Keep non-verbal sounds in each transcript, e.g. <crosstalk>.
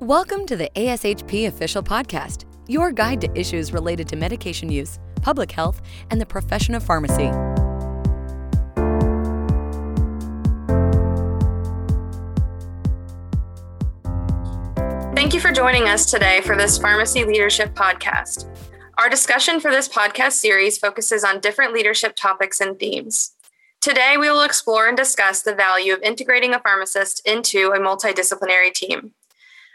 Welcome to the ASHP Official Podcast, your guide to issues related to medication use, public health, and the profession of pharmacy. Thank you for joining us today for this Pharmacy Leadership Podcast. Our discussion for this podcast series focuses on different leadership topics and themes. Today, we will explore and discuss the value of integrating a pharmacist into a multidisciplinary team.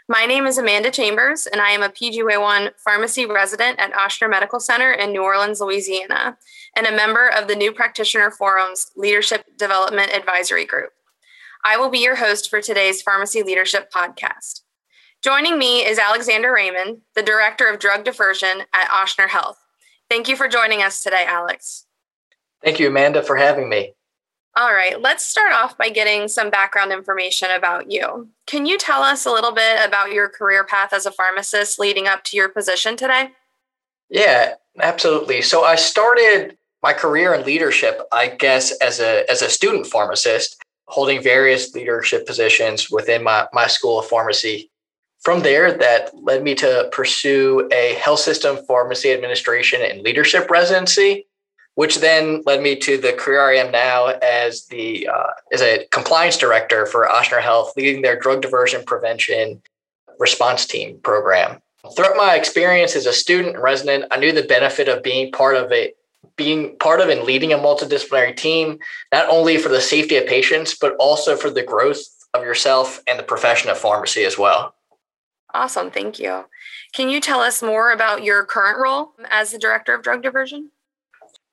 My name is Amanda Chambers, and I am a PGY1 pharmacy resident at Ochsner Medical Center in New Orleans, Louisiana, and a member of the New Practitioner Forum's Leadership Development Advisory Group. I will be your host for today's Pharmacy Leadership Podcast. Joining me is Alexander Raymond, the Director of Drug Diversion at Ochsner Health. Thank you for joining us today, Alex. Thank you, Amanda, for having me. All right, let's start off by getting some background information about you. Can you tell us a little bit about your career path as a pharmacist leading up to your position today? Yeah, absolutely. So I started my career in leadership, I guess, as a as a student pharmacist, holding various leadership positions within my, my school of pharmacy. From there, that led me to pursue a health system pharmacy administration and leadership residency which then led me to the career I am now as the uh, as a compliance director for Ochsner Health, leading their drug diversion prevention response team program. Throughout my experience as a student and resident, I knew the benefit of being part of it, being part of and leading a multidisciplinary team, not only for the safety of patients, but also for the growth of yourself and the profession of pharmacy as well. Awesome, thank you. Can you tell us more about your current role as the director of drug diversion?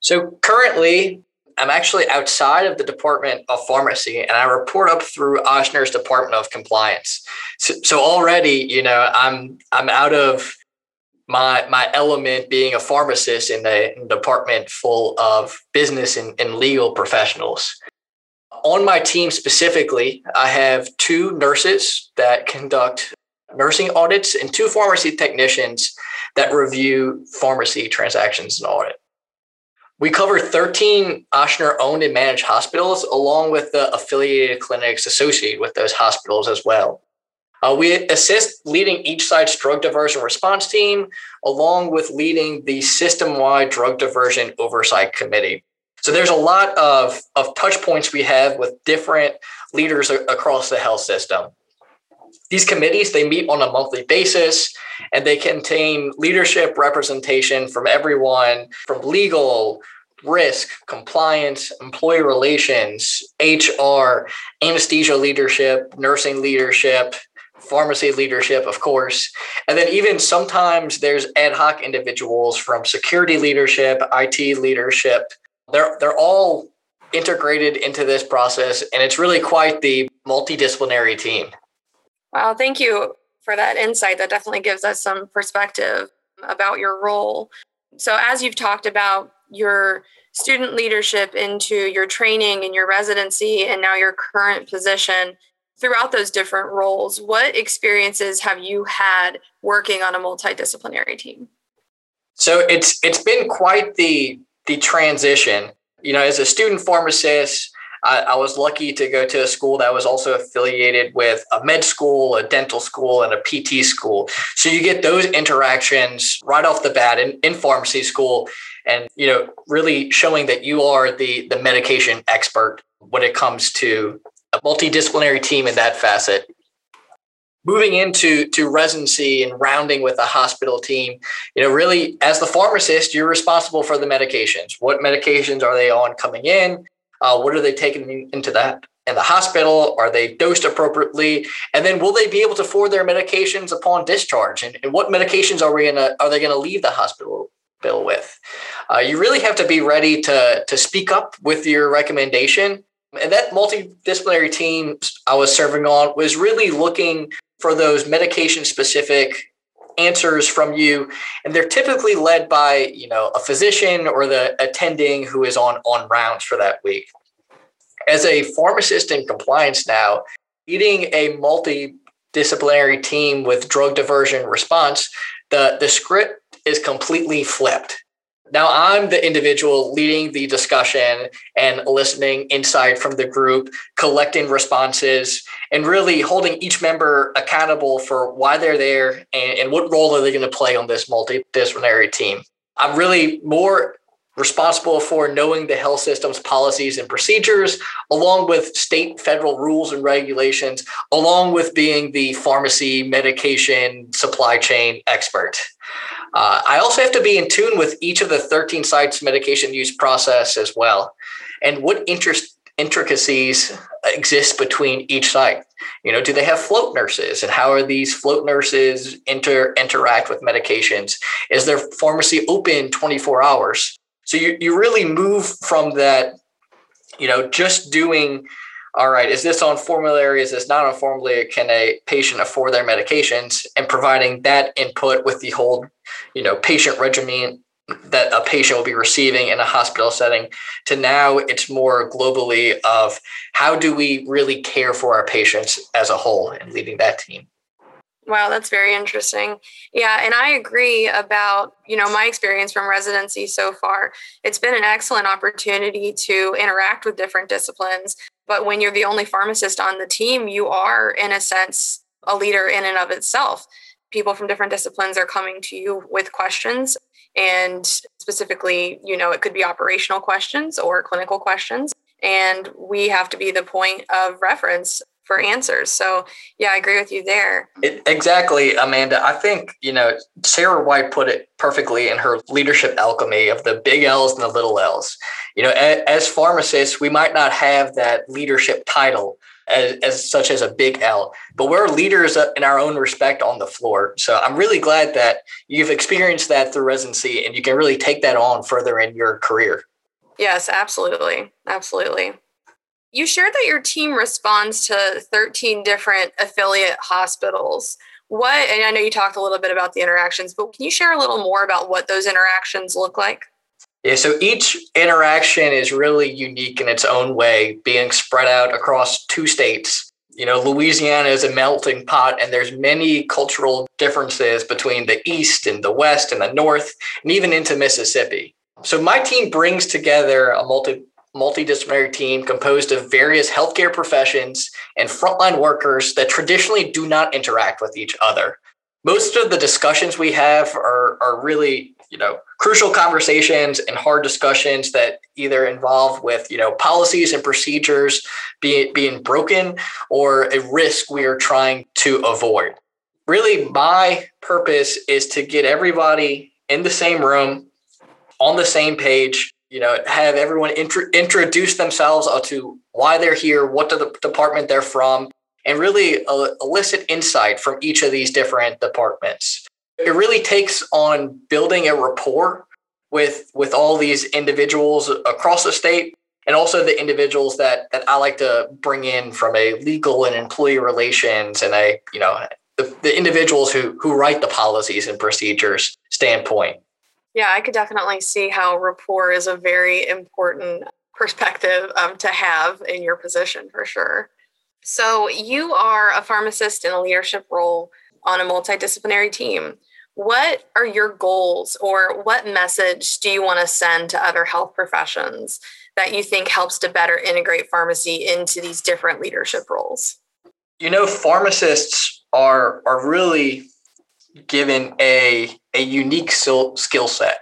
So currently, I'm actually outside of the Department of Pharmacy and I report up through Ochsner's Department of Compliance. So, so already, you know, I'm I'm out of my my element being a pharmacist in a, in a department full of business and, and legal professionals. On my team specifically, I have two nurses that conduct nursing audits and two pharmacy technicians that review pharmacy transactions and audit. We cover 13 Ochsner owned and managed hospitals, along with the affiliated clinics associated with those hospitals as well. Uh, we assist leading each side's drug diversion response team, along with leading the system wide drug diversion oversight committee. So there's a lot of, of touch points we have with different leaders across the health system. These committees, they meet on a monthly basis and they contain leadership representation from everyone from legal, risk, compliance, employee relations, HR, anesthesia leadership, nursing leadership, pharmacy leadership, of course. And then even sometimes there's ad hoc individuals from security leadership, IT leadership. They're they're all integrated into this process and it's really quite the multidisciplinary team. Wow, thank you for that insight. That definitely gives us some perspective about your role. So, as you've talked about your student leadership into your training and your residency and now your current position, throughout those different roles, what experiences have you had working on a multidisciplinary team? So it's it's been quite the the transition. You know, as a student pharmacist, I, I, was lucky to go to a school that was also affiliated with a med school, a dental school, and a PT school. So you get those interactions right off the bat in, in pharmacy school and you know really showing that you are the the medication expert when it comes to a multidisciplinary team in that facet. Moving into to residency and rounding with a hospital team you know really as the pharmacist you're responsible for the medications. What medications are they on coming in uh, what are they taking into that in the hospital? Are they dosed appropriately? And then will they be able to afford their medications upon discharge? And, and what medications are we gonna are they gonna leave the hospital bill with? Uh, you really have to be ready to to speak up with your recommendation. And that multidisciplinary team I was serving on was really looking for those medication specific answers from you and they're typically led by you know a physician or the attending who is on on rounds for that week. As a pharmacist in compliance now leading a multidisciplinary team with drug diversion response the the script is completely flipped Now I'm the individual leading the discussion and listening insight from the group, collecting responses, and really holding each member accountable for why they're there and, and what role are they going to play on this multidisciplinary team. I'm really more responsible for knowing the health system's policies and procedures, along with state federal rules and regulations, along with being the pharmacy medication supply chain expert. Uh, I also have to be in tune with each of the 13 sites medication use process as well, and what interest intricacies exist between each site. You know, do they have float nurses, and how are these float nurses inter interact with medications? Is their pharmacy open 24 hours? So you you really move from that, you know, just doing all right, is this on formulary? Is this not on formulary? Can a patient afford their medications? And providing that input with the whole, you know, patient regimen that a patient will be receiving in a hospital setting to now it's more globally of how do we really care for our patients as a whole and leading that team. Wow, that's very interesting. Yeah, and I agree about, you know, my experience from residency so far. It's been an excellent opportunity to interact with different disciplines, but when you're the only pharmacist on the team, you are in a sense a leader in and of itself. People from different disciplines are coming to you with questions and specifically, you know, it could be operational questions or clinical questions and we have to be the point of reference for answers. So, yeah, I agree with you there. It, exactly, Amanda. I think, you know, Sarah White put it perfectly in her leadership alchemy of the big L's and the little L's. You know, as, as pharmacists, we might not have that leadership title as, as, such as a big L, but we're leaders in our own respect on the floor. So I'm really glad that you've experienced that through residency and you can really take that on further in your career. Yes, absolutely. Absolutely. You shared that your team responds to 13 different affiliate hospitals. What, and I know you talked a little bit about the interactions, but can you share a little more about what those interactions look like? Yeah, so each interaction is really unique in its own way, being spread out across two states. You know, Louisiana is a melting pot, and there's many cultural differences between the East and the West and the North, and even into Mississippi. So my team brings together a multi multidisciplinary team composed of various healthcare professions and frontline workers that traditionally do not interact with each other. Most of the discussions we have are, are really, you know, crucial conversations and hard discussions that either involve with, you know, policies and procedures being, being broken or a risk we are trying to avoid. Really, my purpose is to get everybody in the same room, on the same page, you know, have everyone intro- introduce themselves to why they're here, what the department they're from, and really uh, elicit insight from each of these different departments. It really takes on building a rapport with with all these individuals across the state and also the individuals that that I like to bring in from a legal and employee relations and a you know the, the individuals who who write the policies and procedures standpoint. Yeah, I could definitely see how rapport is a very important perspective um, to have in your position for sure. So, you are a pharmacist in a leadership role on a multidisciplinary team. What are your goals, or what message do you want to send to other health professions that you think helps to better integrate pharmacy into these different leadership roles? You know, pharmacists are are really given a, a unique skill set.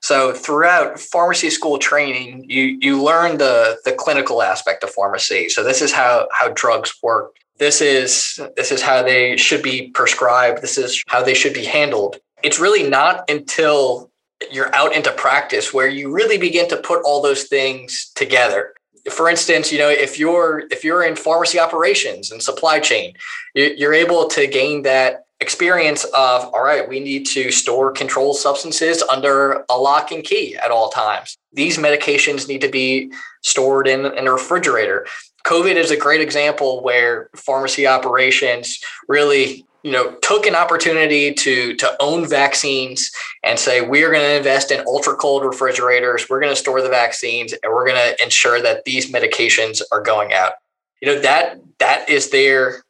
So throughout pharmacy school training, you you learn the the clinical aspect of pharmacy. So this is how how drugs work. This is this is how they should be prescribed. This is how they should be handled. It's really not until you're out into practice where you really begin to put all those things together for instance you know if you're if you're in pharmacy operations and supply chain you're able to gain that experience of all right we need to store controlled substances under a lock and key at all times. These medications need to be stored in, in a refrigerator. Covid is a great example where pharmacy operations really you know took an opportunity to to own vaccines and say we're going to invest in ultra cold refrigerators. We're going to store the vaccines and we're going to ensure that these medications are going out. You know that that is their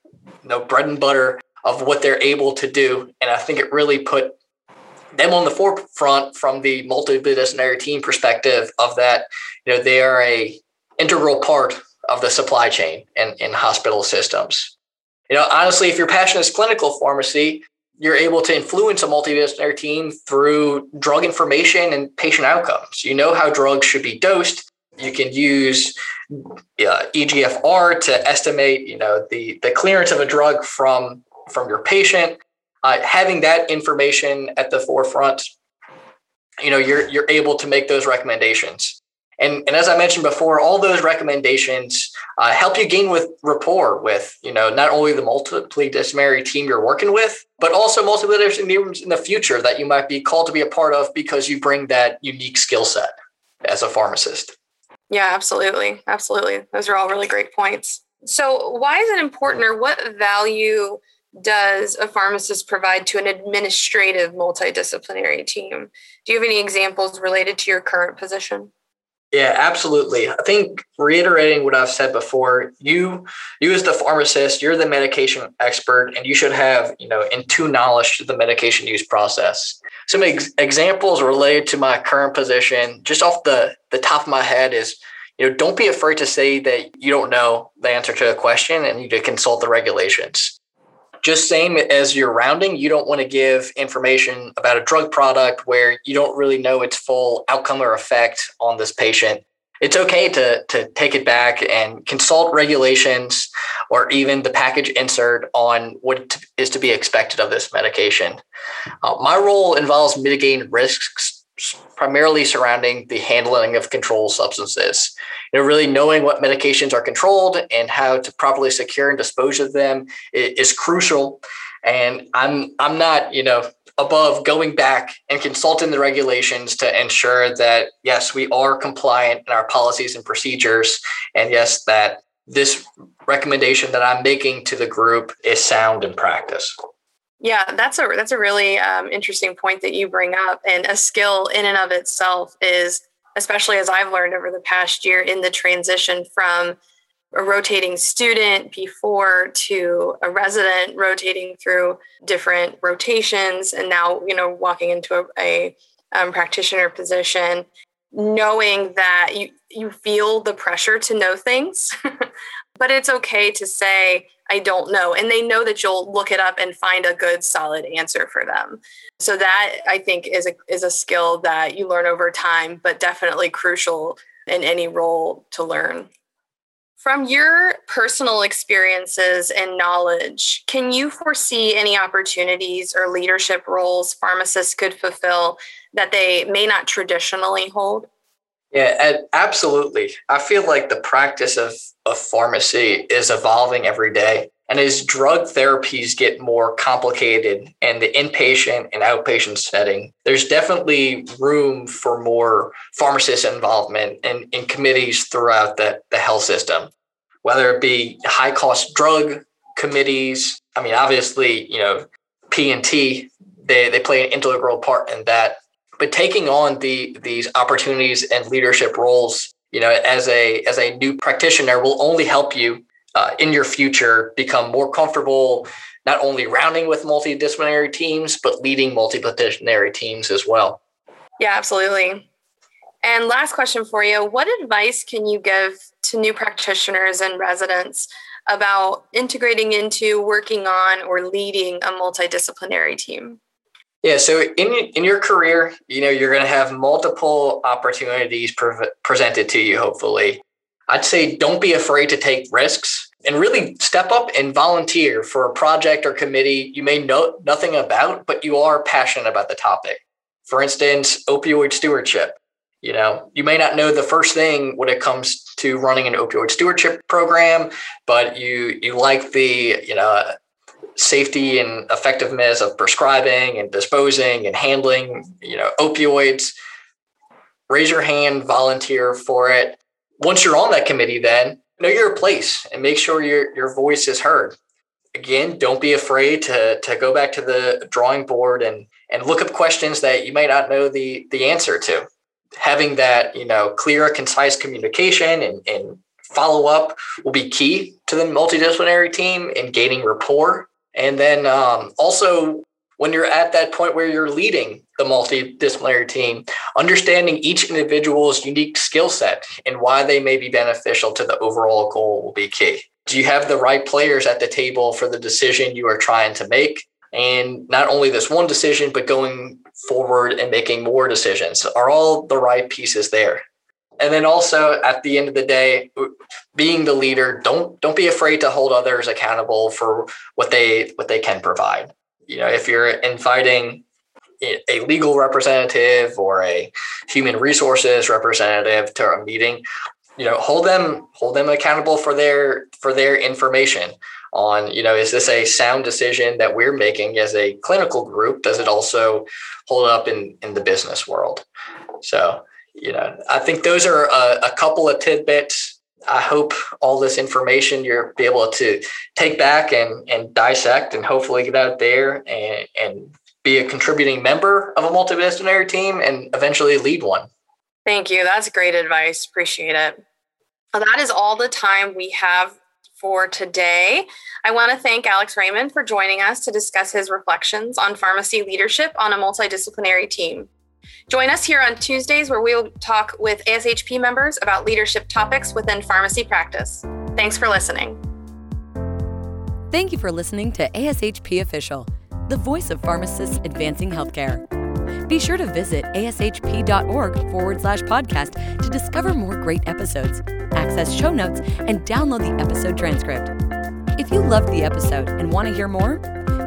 you know bread and butter of what they're able to do. And I think it really put them on the forefront from the multidisciplinary team perspective of that, you know, they are a integral part of the supply chain in, in hospital systems. You know, honestly, if your passion is clinical pharmacy, you're able to influence a multidisciplinary team through drug information and patient outcomes. You know how drugs should be dosed. You can use uh, EGFR to estimate, you know, the the clearance of a drug from from your patient. Uh, having that information at the forefront, you know, you're you're able to make those recommendations. And, and as I mentioned before, all those recommendations uh, help you gain with rapport with, you know, not only the multidisciplinary team you're working with, but also multidisciplinary teams in the future that you might be called to be a part of because you bring that unique skill set as a pharmacist. Yeah, absolutely. Absolutely. Those are all really great points. So, why is it important or what value does a pharmacist provide to an administrative multidisciplinary team? Do you have any examples related to your current position? Yeah, absolutely. I think reiterating what I've said before, you you as the pharmacist, you're the medication expert, and you should have you know in tune knowledge to the medication use process. Some ex- examples related to my current position, just off the the top of my head, is you know don't be afraid to say that you don't know the answer to a question, and you need to consult the regulations just same as you're rounding, you don't want to give information about a drug product where you don't really know its full outcome or effect on this patient. It's okay to, to take it back and consult regulations or even the package insert on what is to be expected of this medication. Uh, my role involves mitigating risks primarily surrounding the handling of controlled substances. You know, really knowing what medications are controlled and how to properly secure and dispose of them is, crucial. And I'm I'm not, you know, above going back and consulting the regulations to ensure that yes, we are compliant in our policies and procedures, and yes, that this recommendation that I'm making to the group is sound in practice. Yeah, that's a that's a really um, interesting point that you bring up, and a skill in and of itself is, especially as I've learned over the past year, in the transition from a rotating student before to a resident, rotating through different rotations, and now you know walking into a, a um, practitioner position, knowing that you you feel the pressure to know things, <laughs> but it's okay to say I don't know. And they know that you'll look it up and find a good solid answer for them. So that I think is a is a skill that you learn over time, but definitely crucial in any role to learn. From your personal experiences and knowledge, can you foresee any opportunities or leadership roles pharmacists could fulfill that they may not traditionally hold? Yeah, absolutely. I feel like the practice of, of pharmacy is evolving every day. And as drug therapies get more complicated in the inpatient and outpatient setting, there's definitely room for more pharmacist involvement in, in committees throughout the, the health system, whether it be high cost drug committees. I mean, obviously, you know, P and T, they, they play an integral part in that but taking on the these opportunities and leadership roles you know as a as a new practitioner will only help you uh, in your future become more comfortable not only rounding with multidisciplinary teams but leading multidisciplinary teams as well. Yeah absolutely. And last question for you. What advice can you give to new practitioners and residents about integrating into working on or leading a multidisciplinary team yeah, so in in your career, you know, you're going to have multiple opportunities pre- presented to you hopefully. I'd say don't be afraid to take risks and really step up and volunteer for a project or committee you may know nothing about, but you are passionate about the topic. For instance, opioid stewardship. You know, you may not know the first thing when it comes to running an opioid stewardship program, but you you like the, you know, safety and effectiveness of prescribing and disposing and handling, you know, opioids, raise your hand, volunteer for it. Once you're on that committee, then know your place and make sure your your voice is heard. Again, don't be afraid to to go back to the drawing board and and look up questions that you might not know the the answer to. Having that, you know, clear, concise communication and, and follow up will be key to the multidisciplinary team in gaining rapport and then um, also, when you're at that point where you're leading, the multidisciplinary team, understanding each individual's unique skill set and why they may be beneficial to the overall goal will be key. Do you have the right players at the table for the decision you are trying to make? And not only this one decision, but going forward and making more decisions. Are all the right pieces there? And then also at the end of the day, being the leader, don't don't be afraid to hold others accountable for what they what they can provide. You know, if you're inviting a legal representative or a human resources representative to a meeting, you know, hold them hold them accountable for their for their information on you know is this a sound decision that we're making as a clinical group does it also hold up in in the business world so you know, I think those are a, a couple of tidbits. I hope all this information you're be able to take back and, and dissect and hopefully get out there and, and be a contributing member of a multidisciplinary team and eventually lead one. Thank you. That's great advice. Appreciate it. Well, that is all the time we have for today. I want to thank Alex Raymond for joining us to discuss his reflections on pharmacy leadership on a multidisciplinary team. Join us here on Tuesdays where we'll talk with ASHP members about leadership topics within pharmacy practice. Thanks for listening. Thank you for listening to ASHP Official, the voice of pharmacists advancing healthcare. Be sure to visit ashp.org forward slash podcast to discover more great episodes, access show notes, and download the episode transcript. If you loved the episode and want to hear more,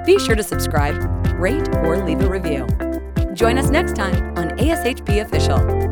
be sure to subscribe, rate, or leave a review. Join us next time on ASHP Official.